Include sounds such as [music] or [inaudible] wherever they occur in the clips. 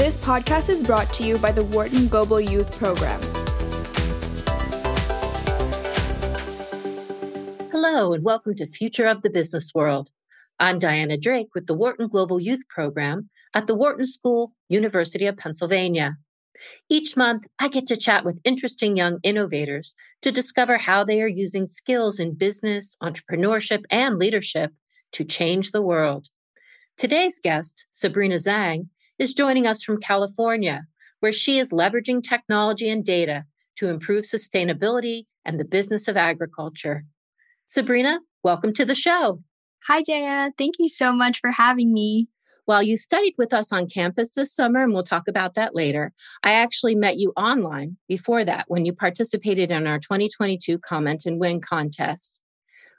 This podcast is brought to you by the Wharton Global Youth Program. Hello, and welcome to Future of the Business World. I'm Diana Drake with the Wharton Global Youth Program at the Wharton School, University of Pennsylvania. Each month, I get to chat with interesting young innovators to discover how they are using skills in business, entrepreneurship, and leadership to change the world. Today's guest, Sabrina Zhang, is joining us from California, where she is leveraging technology and data to improve sustainability and the business of agriculture. Sabrina, welcome to the show. Hi, Diana. Thank you so much for having me. While you studied with us on campus this summer, and we'll talk about that later, I actually met you online before that when you participated in our 2022 Comment and Win contest.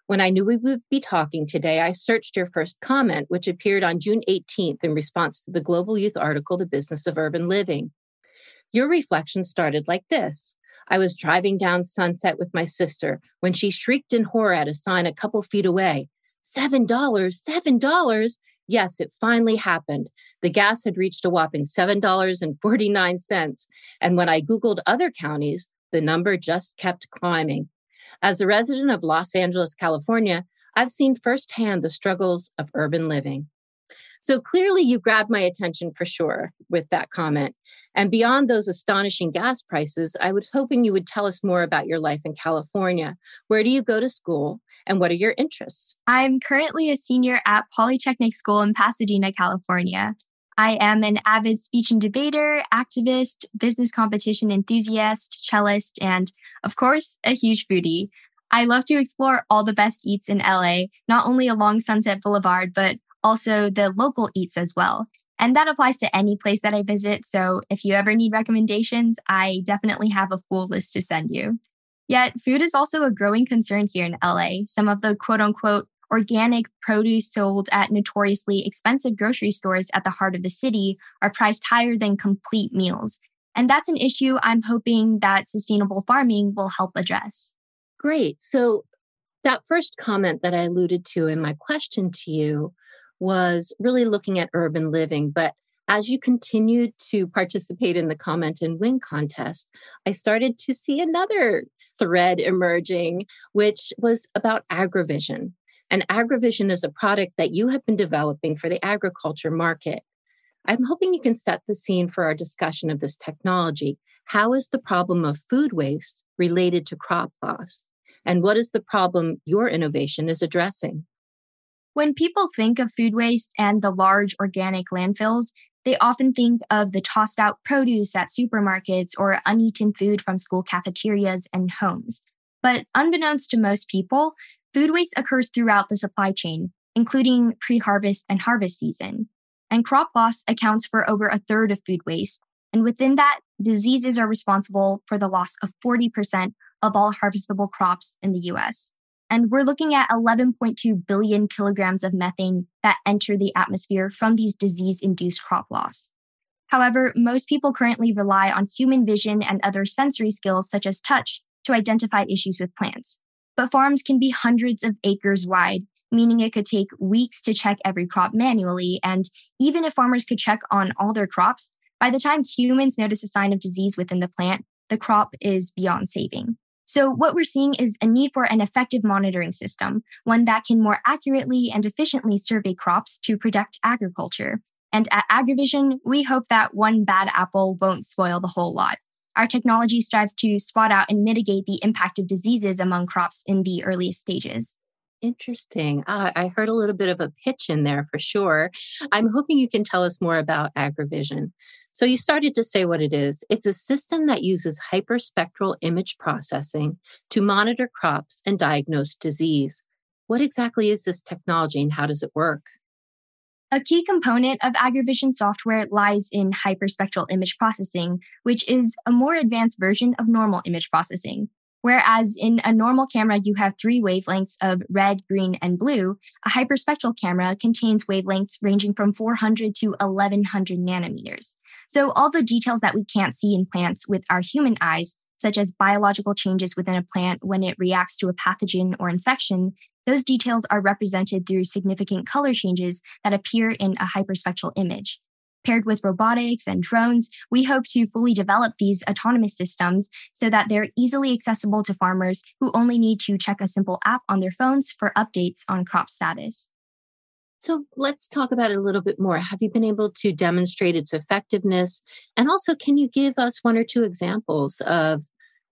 When I knew we would be talking today, I searched your first comment, which appeared on June 18th in response to the Global Youth article, The Business of Urban Living. Your reflection started like this I was driving down Sunset with my sister when she shrieked in horror at a sign a couple feet away $7, $7. Yes, it finally happened. The gas had reached a whopping $7.49. And when I Googled other counties, the number just kept climbing. As a resident of Los Angeles, California, I've seen firsthand the struggles of urban living. So clearly, you grabbed my attention for sure with that comment. And beyond those astonishing gas prices, I was hoping you would tell us more about your life in California. Where do you go to school and what are your interests? I'm currently a senior at Polytechnic School in Pasadena, California. I am an avid speech and debater, activist, business competition enthusiast, cellist, and of course, a huge foodie. I love to explore all the best eats in LA, not only along Sunset Boulevard, but also the local eats as well. And that applies to any place that I visit. So if you ever need recommendations, I definitely have a full list to send you. Yet, food is also a growing concern here in LA. Some of the quote unquote organic produce sold at notoriously expensive grocery stores at the heart of the city are priced higher than complete meals. And that's an issue I'm hoping that sustainable farming will help address. Great. So, that first comment that I alluded to in my question to you was really looking at urban living. But as you continued to participate in the comment and win contest, I started to see another thread emerging, which was about agrivision. And agrivision is a product that you have been developing for the agriculture market. I'm hoping you can set the scene for our discussion of this technology. How is the problem of food waste related to crop loss? And what is the problem your innovation is addressing? When people think of food waste and the large organic landfills, they often think of the tossed out produce at supermarkets or uneaten food from school cafeterias and homes. But unbeknownst to most people, food waste occurs throughout the supply chain, including pre harvest and harvest season. And crop loss accounts for over a third of food waste. And within that, diseases are responsible for the loss of 40% of all harvestable crops in the US. And we're looking at 11.2 billion kilograms of methane that enter the atmosphere from these disease induced crop loss. However, most people currently rely on human vision and other sensory skills such as touch to identify issues with plants. But farms can be hundreds of acres wide, meaning it could take weeks to check every crop manually. And even if farmers could check on all their crops, by the time humans notice a sign of disease within the plant, the crop is beyond saving. So, what we're seeing is a need for an effective monitoring system, one that can more accurately and efficiently survey crops to protect agriculture. And at AgriVision, we hope that one bad apple won't spoil the whole lot. Our technology strives to spot out and mitigate the impact of diseases among crops in the earliest stages. Interesting. Uh, I heard a little bit of a pitch in there for sure. I'm hoping you can tell us more about AgriVision. So, you started to say what it is. It's a system that uses hyperspectral image processing to monitor crops and diagnose disease. What exactly is this technology and how does it work? A key component of AgriVision software lies in hyperspectral image processing, which is a more advanced version of normal image processing. Whereas in a normal camera, you have three wavelengths of red, green, and blue, a hyperspectral camera contains wavelengths ranging from 400 to 1100 nanometers. So, all the details that we can't see in plants with our human eyes, such as biological changes within a plant when it reacts to a pathogen or infection, those details are represented through significant color changes that appear in a hyperspectral image. Paired with robotics and drones, we hope to fully develop these autonomous systems so that they're easily accessible to farmers who only need to check a simple app on their phones for updates on crop status. So let's talk about it a little bit more. Have you been able to demonstrate its effectiveness? And also, can you give us one or two examples of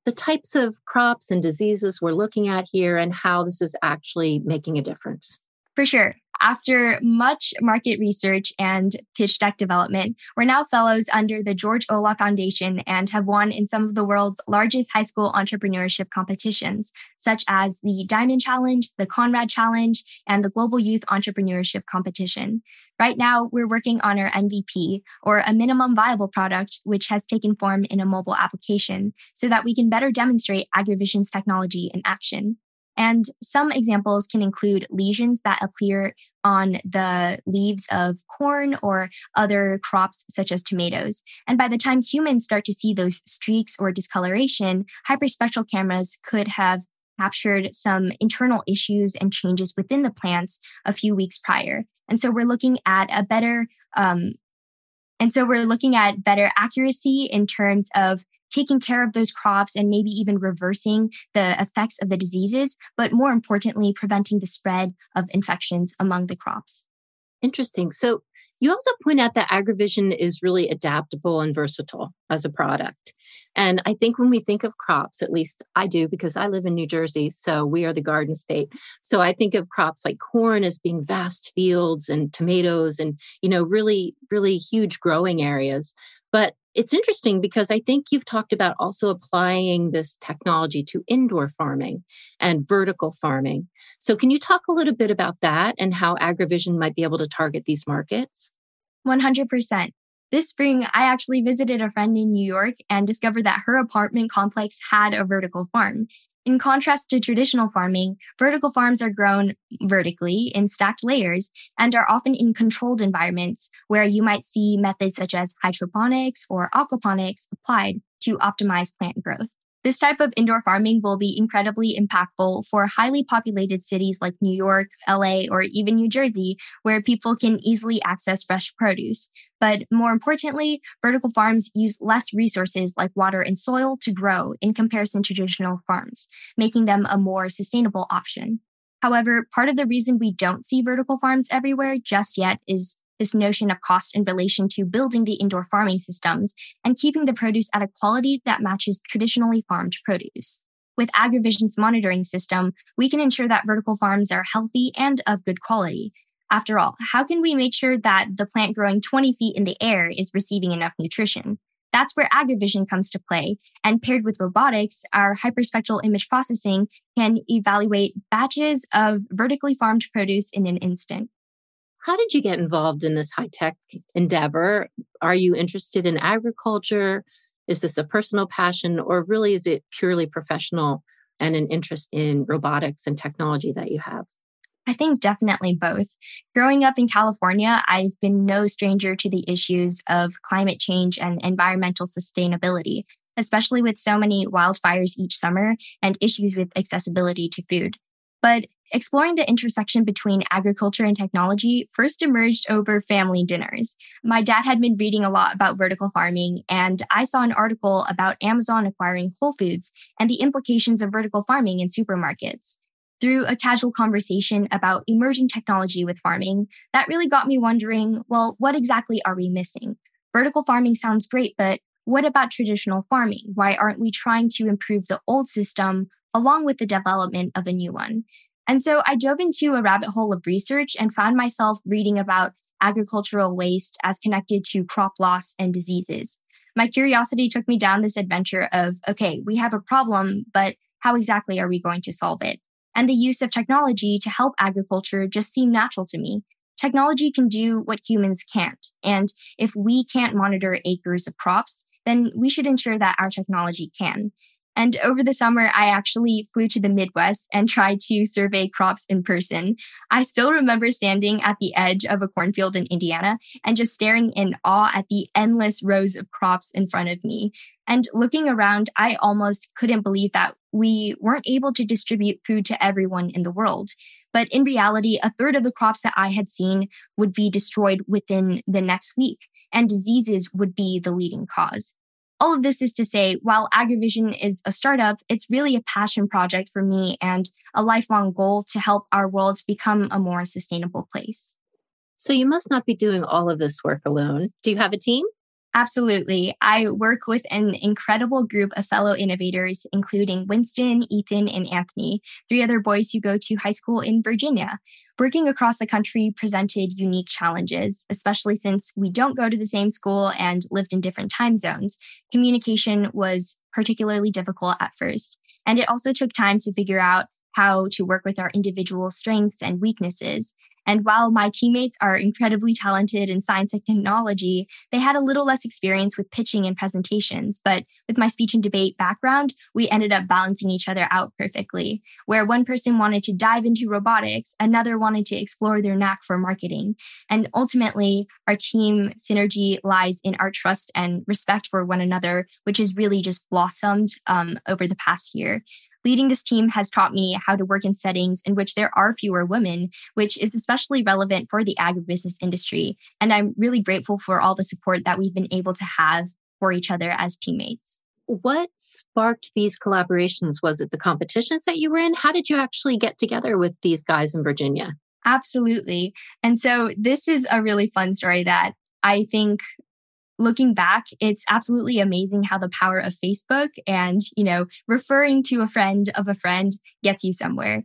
the types of crops and diseases we're looking at here and how this is actually making a difference? For sure. After much market research and pitch deck development, we're now fellows under the George Olah Foundation and have won in some of the world's largest high school entrepreneurship competitions, such as the Diamond Challenge, the Conrad Challenge, and the Global Youth Entrepreneurship Competition. Right now, we're working on our MVP, or a minimum viable product, which has taken form in a mobile application, so that we can better demonstrate AgriVision's technology in action. And some examples can include lesions that appear on the leaves of corn or other crops such as tomatoes. And by the time humans start to see those streaks or discoloration, hyperspectral cameras could have captured some internal issues and changes within the plants a few weeks prior. And so we're looking at a better um, and so we're looking at better accuracy in terms of taking care of those crops and maybe even reversing the effects of the diseases, but more importantly, preventing the spread of infections among the crops. Interesting. So you also point out that AgriVision is really adaptable and versatile as a product. And I think when we think of crops, at least I do because I live in New Jersey, so we are the garden state. So I think of crops like corn as being vast fields and tomatoes and, you know, really, really huge growing areas. But it's interesting because I think you've talked about also applying this technology to indoor farming and vertical farming. So, can you talk a little bit about that and how AgriVision might be able to target these markets? 100%. This spring, I actually visited a friend in New York and discovered that her apartment complex had a vertical farm. In contrast to traditional farming, vertical farms are grown vertically in stacked layers and are often in controlled environments where you might see methods such as hydroponics or aquaponics applied to optimize plant growth. This type of indoor farming will be incredibly impactful for highly populated cities like New York, LA, or even New Jersey, where people can easily access fresh produce. But more importantly, vertical farms use less resources like water and soil to grow in comparison to traditional farms, making them a more sustainable option. However, part of the reason we don't see vertical farms everywhere just yet is this notion of cost in relation to building the indoor farming systems and keeping the produce at a quality that matches traditionally farmed produce. With AgriVision's monitoring system, we can ensure that vertical farms are healthy and of good quality. After all, how can we make sure that the plant growing 20 feet in the air is receiving enough nutrition? That's where AgriVision comes to play. And paired with robotics, our hyperspectral image processing can evaluate batches of vertically farmed produce in an instant. How did you get involved in this high tech endeavor? Are you interested in agriculture? Is this a personal passion, or really is it purely professional and an interest in robotics and technology that you have? I think definitely both. Growing up in California, I've been no stranger to the issues of climate change and environmental sustainability, especially with so many wildfires each summer and issues with accessibility to food. But exploring the intersection between agriculture and technology first emerged over family dinners. My dad had been reading a lot about vertical farming, and I saw an article about Amazon acquiring Whole Foods and the implications of vertical farming in supermarkets. Through a casual conversation about emerging technology with farming, that really got me wondering well, what exactly are we missing? Vertical farming sounds great, but what about traditional farming? Why aren't we trying to improve the old system along with the development of a new one. And so I dove into a rabbit hole of research and found myself reading about agricultural waste as connected to crop loss and diseases. My curiosity took me down this adventure of okay, we have a problem, but how exactly are we going to solve it? And the use of technology to help agriculture just seemed natural to me. Technology can do what humans can't. And if we can't monitor acres of crops, then we should ensure that our technology can. And over the summer, I actually flew to the Midwest and tried to survey crops in person. I still remember standing at the edge of a cornfield in Indiana and just staring in awe at the endless rows of crops in front of me. And looking around, I almost couldn't believe that we weren't able to distribute food to everyone in the world. But in reality, a third of the crops that I had seen would be destroyed within the next week, and diseases would be the leading cause. All of this is to say, while AgriVision is a startup, it's really a passion project for me and a lifelong goal to help our world become a more sustainable place. So you must not be doing all of this work alone. Do you have a team? Absolutely. I work with an incredible group of fellow innovators, including Winston, Ethan, and Anthony, three other boys who go to high school in Virginia. Working across the country presented unique challenges, especially since we don't go to the same school and lived in different time zones. Communication was particularly difficult at first, and it also took time to figure out how to work with our individual strengths and weaknesses. And while my teammates are incredibly talented in science and technology, they had a little less experience with pitching and presentations. But with my speech and debate background, we ended up balancing each other out perfectly. Where one person wanted to dive into robotics, another wanted to explore their knack for marketing. And ultimately, our team synergy lies in our trust and respect for one another, which has really just blossomed um, over the past year. Leading this team has taught me how to work in settings in which there are fewer women, which is especially relevant for the agribusiness industry. And I'm really grateful for all the support that we've been able to have for each other as teammates. What sparked these collaborations? Was it the competitions that you were in? How did you actually get together with these guys in Virginia? Absolutely. And so this is a really fun story that I think looking back, it's absolutely amazing how the power of Facebook and, you know, referring to a friend of a friend gets you somewhere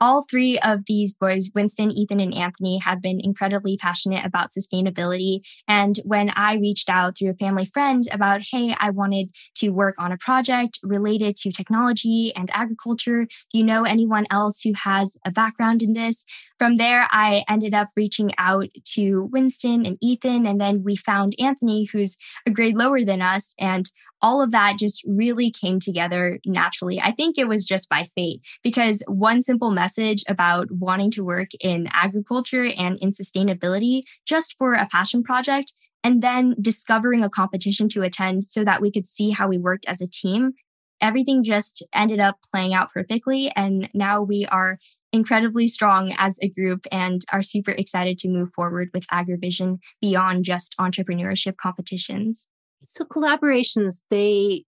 all three of these boys, Winston, Ethan, and Anthony, had been incredibly passionate about sustainability. And when I reached out through a family friend about, hey, I wanted to work on a project related to technology and agriculture, do you know anyone else who has a background in this? From there, I ended up reaching out to Winston and Ethan, and then we found Anthony, who's a grade lower than us. And all of that just really came together naturally. I think it was just by fate because one simple message about wanting to work in agriculture and in sustainability just for a passion project, and then discovering a competition to attend so that we could see how we worked as a team. Everything just ended up playing out perfectly. And now we are incredibly strong as a group and are super excited to move forward with AgriVision beyond just entrepreneurship competitions. So collaborations, they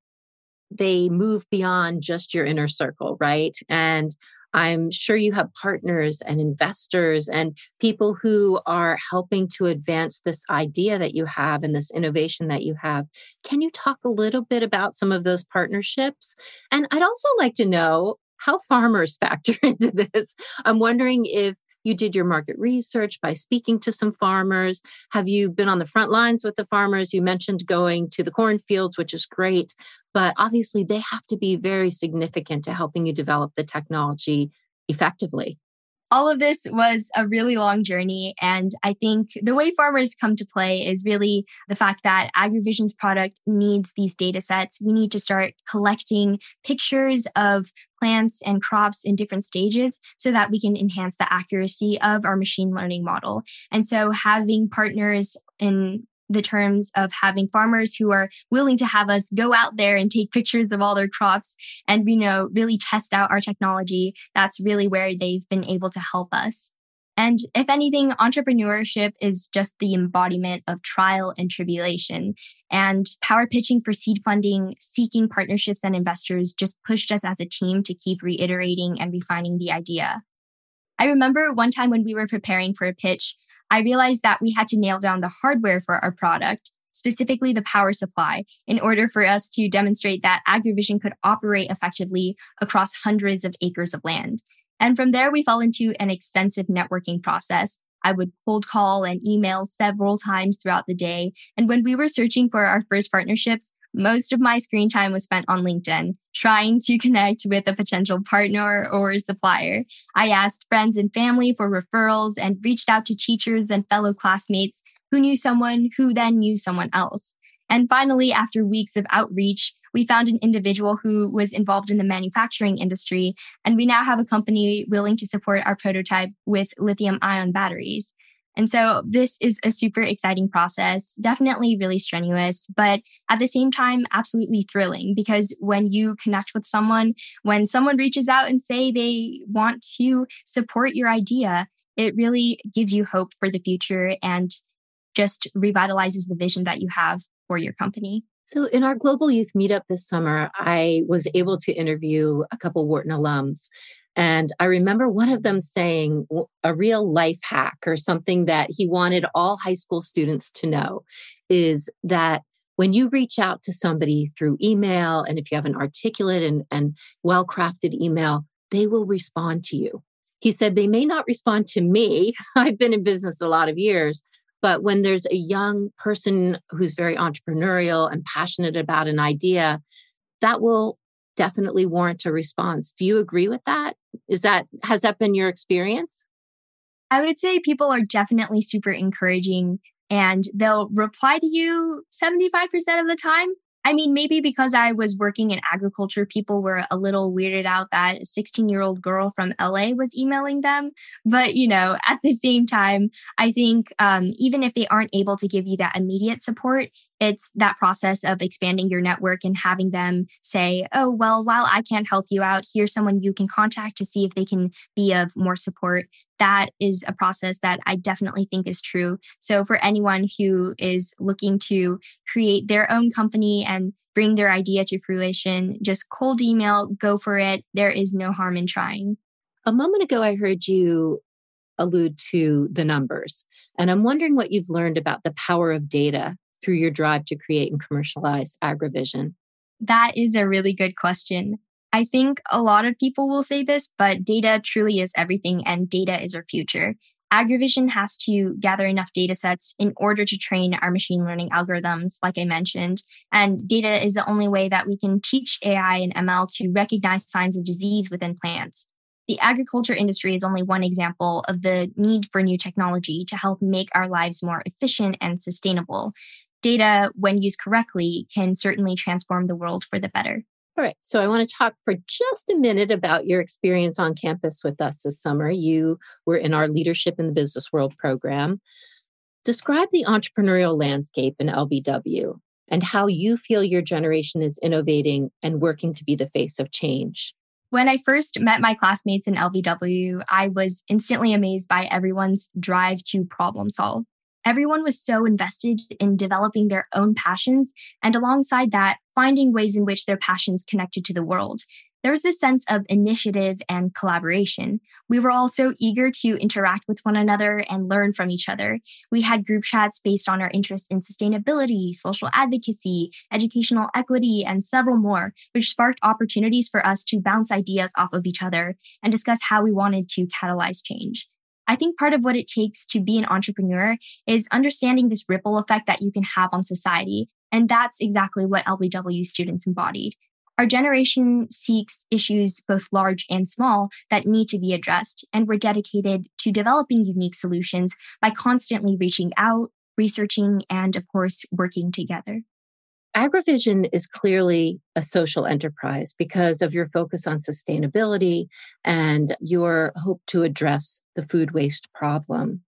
they move beyond just your inner circle, right? And I'm sure you have partners and investors and people who are helping to advance this idea that you have and this innovation that you have. Can you talk a little bit about some of those partnerships? And I'd also like to know how farmers factor [laughs] into this. I'm wondering if you did your market research by speaking to some farmers. Have you been on the front lines with the farmers? You mentioned going to the cornfields, which is great, but obviously they have to be very significant to helping you develop the technology effectively all of this was a really long journey. And I think the way farmers come to play is really the fact that AgriVision's product needs these data sets. We need to start collecting pictures of plants and crops in different stages so that we can enhance the accuracy of our machine learning model. And so having partners in the terms of having farmers who are willing to have us go out there and take pictures of all their crops and you know really test out our technology. That's really where they've been able to help us. And if anything entrepreneurship is just the embodiment of trial and tribulation. And power pitching for seed funding seeking partnerships and investors just pushed us as a team to keep reiterating and refining the idea. I remember one time when we were preparing for a pitch, I realized that we had to nail down the hardware for our product, specifically the power supply, in order for us to demonstrate that AgriVision could operate effectively across hundreds of acres of land. And from there, we fell into an extensive networking process. I would cold call and email several times throughout the day. And when we were searching for our first partnerships, most of my screen time was spent on LinkedIn, trying to connect with a potential partner or supplier. I asked friends and family for referrals and reached out to teachers and fellow classmates who knew someone who then knew someone else. And finally, after weeks of outreach, we found an individual who was involved in the manufacturing industry, and we now have a company willing to support our prototype with lithium ion batteries. And so this is a super exciting process, definitely really strenuous, but at the same time, absolutely thrilling because when you connect with someone, when someone reaches out and say they want to support your idea, it really gives you hope for the future and just revitalizes the vision that you have for your company. So, in our Global Youth Meetup this summer, I was able to interview a couple Wharton alums. And I remember one of them saying a real life hack or something that he wanted all high school students to know is that when you reach out to somebody through email, and if you have an articulate and, and well crafted email, they will respond to you. He said, they may not respond to me. [laughs] I've been in business a lot of years, but when there's a young person who's very entrepreneurial and passionate about an idea, that will definitely warrant a response. Do you agree with that? Is that has that been your experience? I would say people are definitely super encouraging and they'll reply to you 75% of the time. I mean, maybe because I was working in agriculture, people were a little weirded out that a 16 year old girl from LA was emailing them. But, you know, [laughs] at the same time, I think um, even if they aren't able to give you that immediate support, it's that process of expanding your network and having them say, oh, well, while I can't help you out, here's someone you can contact to see if they can be of more support. That is a process that I definitely think is true. So, for anyone who is looking to create their own company and bring their idea to fruition, just cold email, go for it. There is no harm in trying. A moment ago, I heard you allude to the numbers. And I'm wondering what you've learned about the power of data through your drive to create and commercialize AgriVision? That is a really good question. I think a lot of people will say this, but data truly is everything and data is our future. AgriVision has to gather enough data sets in order to train our machine learning algorithms, like I mentioned. And data is the only way that we can teach AI and ML to recognize signs of disease within plants. The agriculture industry is only one example of the need for new technology to help make our lives more efficient and sustainable data, when used correctly, can certainly transform the world for the better. All right. So I want to talk for just a minute about your experience on campus with us this summer. You were in our Leadership in the Business World program. Describe the entrepreneurial landscape in LBW and how you feel your generation is innovating and working to be the face of change. When I first met my classmates in LBW, I was instantly amazed by everyone's drive to problem solve. Everyone was so invested in developing their own passions, and alongside that, finding ways in which their passions connected to the world. There was this sense of initiative and collaboration. We were all so eager to interact with one another and learn from each other. We had group chats based on our interests in sustainability, social advocacy, educational equity, and several more, which sparked opportunities for us to bounce ideas off of each other and discuss how we wanted to catalyze change. I think part of what it takes to be an entrepreneur is understanding this ripple effect that you can have on society. And that's exactly what LBW students embodied. Our generation seeks issues both large and small that need to be addressed, and we're dedicated to developing unique solutions by constantly reaching out, researching, and of course, working together. AgriVision is clearly a social enterprise because of your focus on sustainability and your hope to address the food waste problem.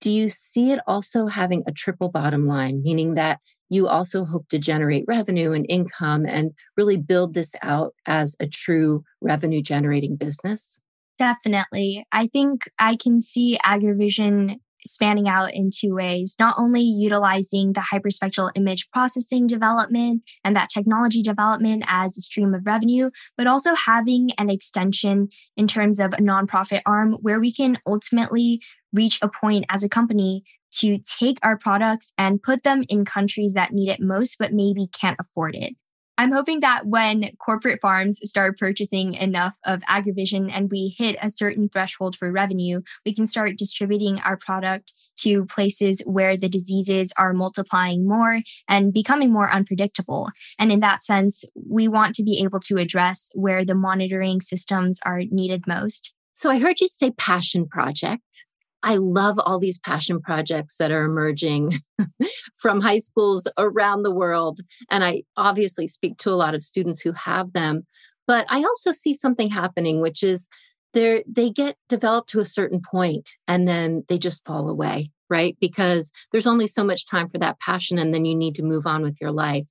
Do you see it also having a triple bottom line, meaning that you also hope to generate revenue and income and really build this out as a true revenue generating business? Definitely. I think I can see AgriVision spanning out in two ways not only utilizing the hyperspectral image processing development and that technology development as a stream of revenue, but also having an extension in terms of a nonprofit arm where we can ultimately reach a point as a company to take our products and put them in countries that need it most, but maybe can't afford it. I'm hoping that when corporate farms start purchasing enough of AgriVision and we hit a certain threshold for revenue, we can start distributing our product to places where the diseases are multiplying more and becoming more unpredictable. And in that sense, we want to be able to address where the monitoring systems are needed most. So I heard you say passion project. I love all these passion projects that are emerging [laughs] from high schools around the world. And I obviously speak to a lot of students who have them. But I also see something happening, which is they they get developed to a certain point and then they just fall away, right? Because there's only so much time for that passion and then you need to move on with your life.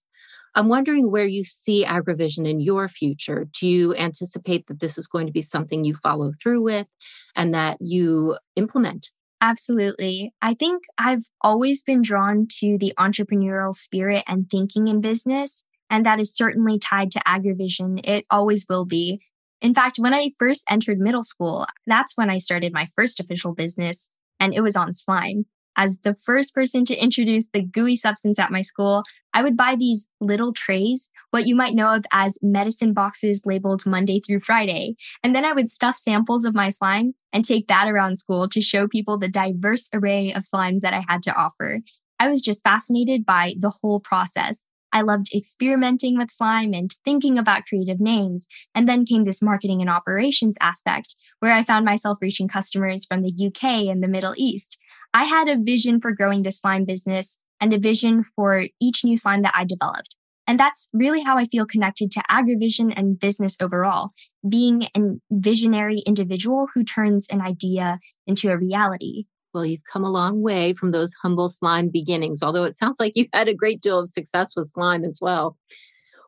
I'm wondering where you see agrivision in your future. Do you anticipate that this is going to be something you follow through with and that you implement? Absolutely. I think I've always been drawn to the entrepreneurial spirit and thinking in business, and that is certainly tied to agrivision. It always will be. In fact, when I first entered middle school, that's when I started my first official business, and it was on slime as the first person to introduce the gooey substance at my school, I would buy these little trays, what you might know of as medicine boxes labeled Monday through Friday. And then I would stuff samples of my slime and take that around school to show people the diverse array of slimes that I had to offer. I was just fascinated by the whole process. I loved experimenting with slime and thinking about creative names. And then came this marketing and operations aspect, where I found myself reaching customers from the UK and the Middle East. I had a vision for growing the slime business and a vision for each new slime that I developed. And that's really how I feel connected to agrivision and business overall, being a visionary individual who turns an idea into a reality. Well, you've come a long way from those humble slime beginnings, although it sounds like you've had a great deal of success with slime as well.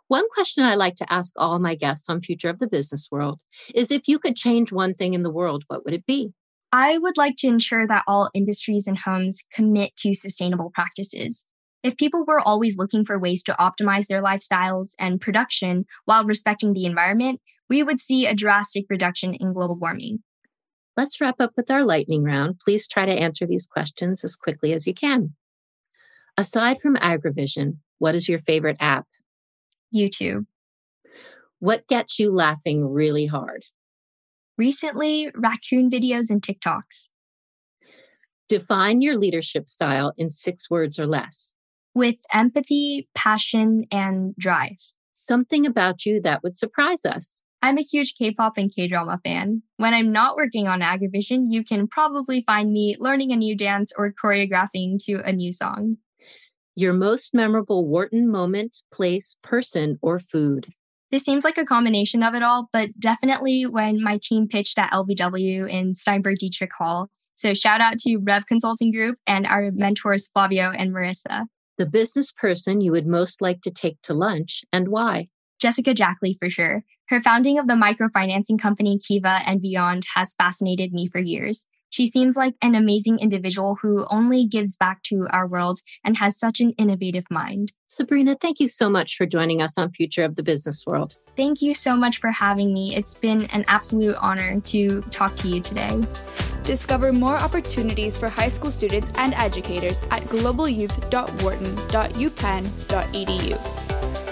One question I like to ask all my guests on Future of the Business World is if you could change one thing in the world, what would it be? I would like to ensure that all industries and homes commit to sustainable practices. If people were always looking for ways to optimize their lifestyles and production while respecting the environment, we would see a drastic reduction in global warming. Let's wrap up with our lightning round. Please try to answer these questions as quickly as you can. Aside from AgriVision, what is your favorite app? YouTube. What gets you laughing really hard? Recently, raccoon videos and TikToks. Define your leadership style in six words or less. With empathy, passion, and drive. Something about you that would surprise us. I'm a huge K pop and K drama fan. When I'm not working on Agrivision, you can probably find me learning a new dance or choreographing to a new song. Your most memorable Wharton moment, place, person, or food. This seems like a combination of it all, but definitely when my team pitched at LBW in Steinberg Dietrich Hall. So shout out to Rev Consulting Group and our mentors, Flavio and Marissa. The business person you would most like to take to lunch and why? Jessica Jackley, for sure. Her founding of the microfinancing company Kiva and beyond has fascinated me for years. She seems like an amazing individual who only gives back to our world and has such an innovative mind. Sabrina, thank you so much for joining us on Future of the Business World. Thank you so much for having me. It's been an absolute honor to talk to you today. Discover more opportunities for high school students and educators at globalyouth.wharton.upenn.edu.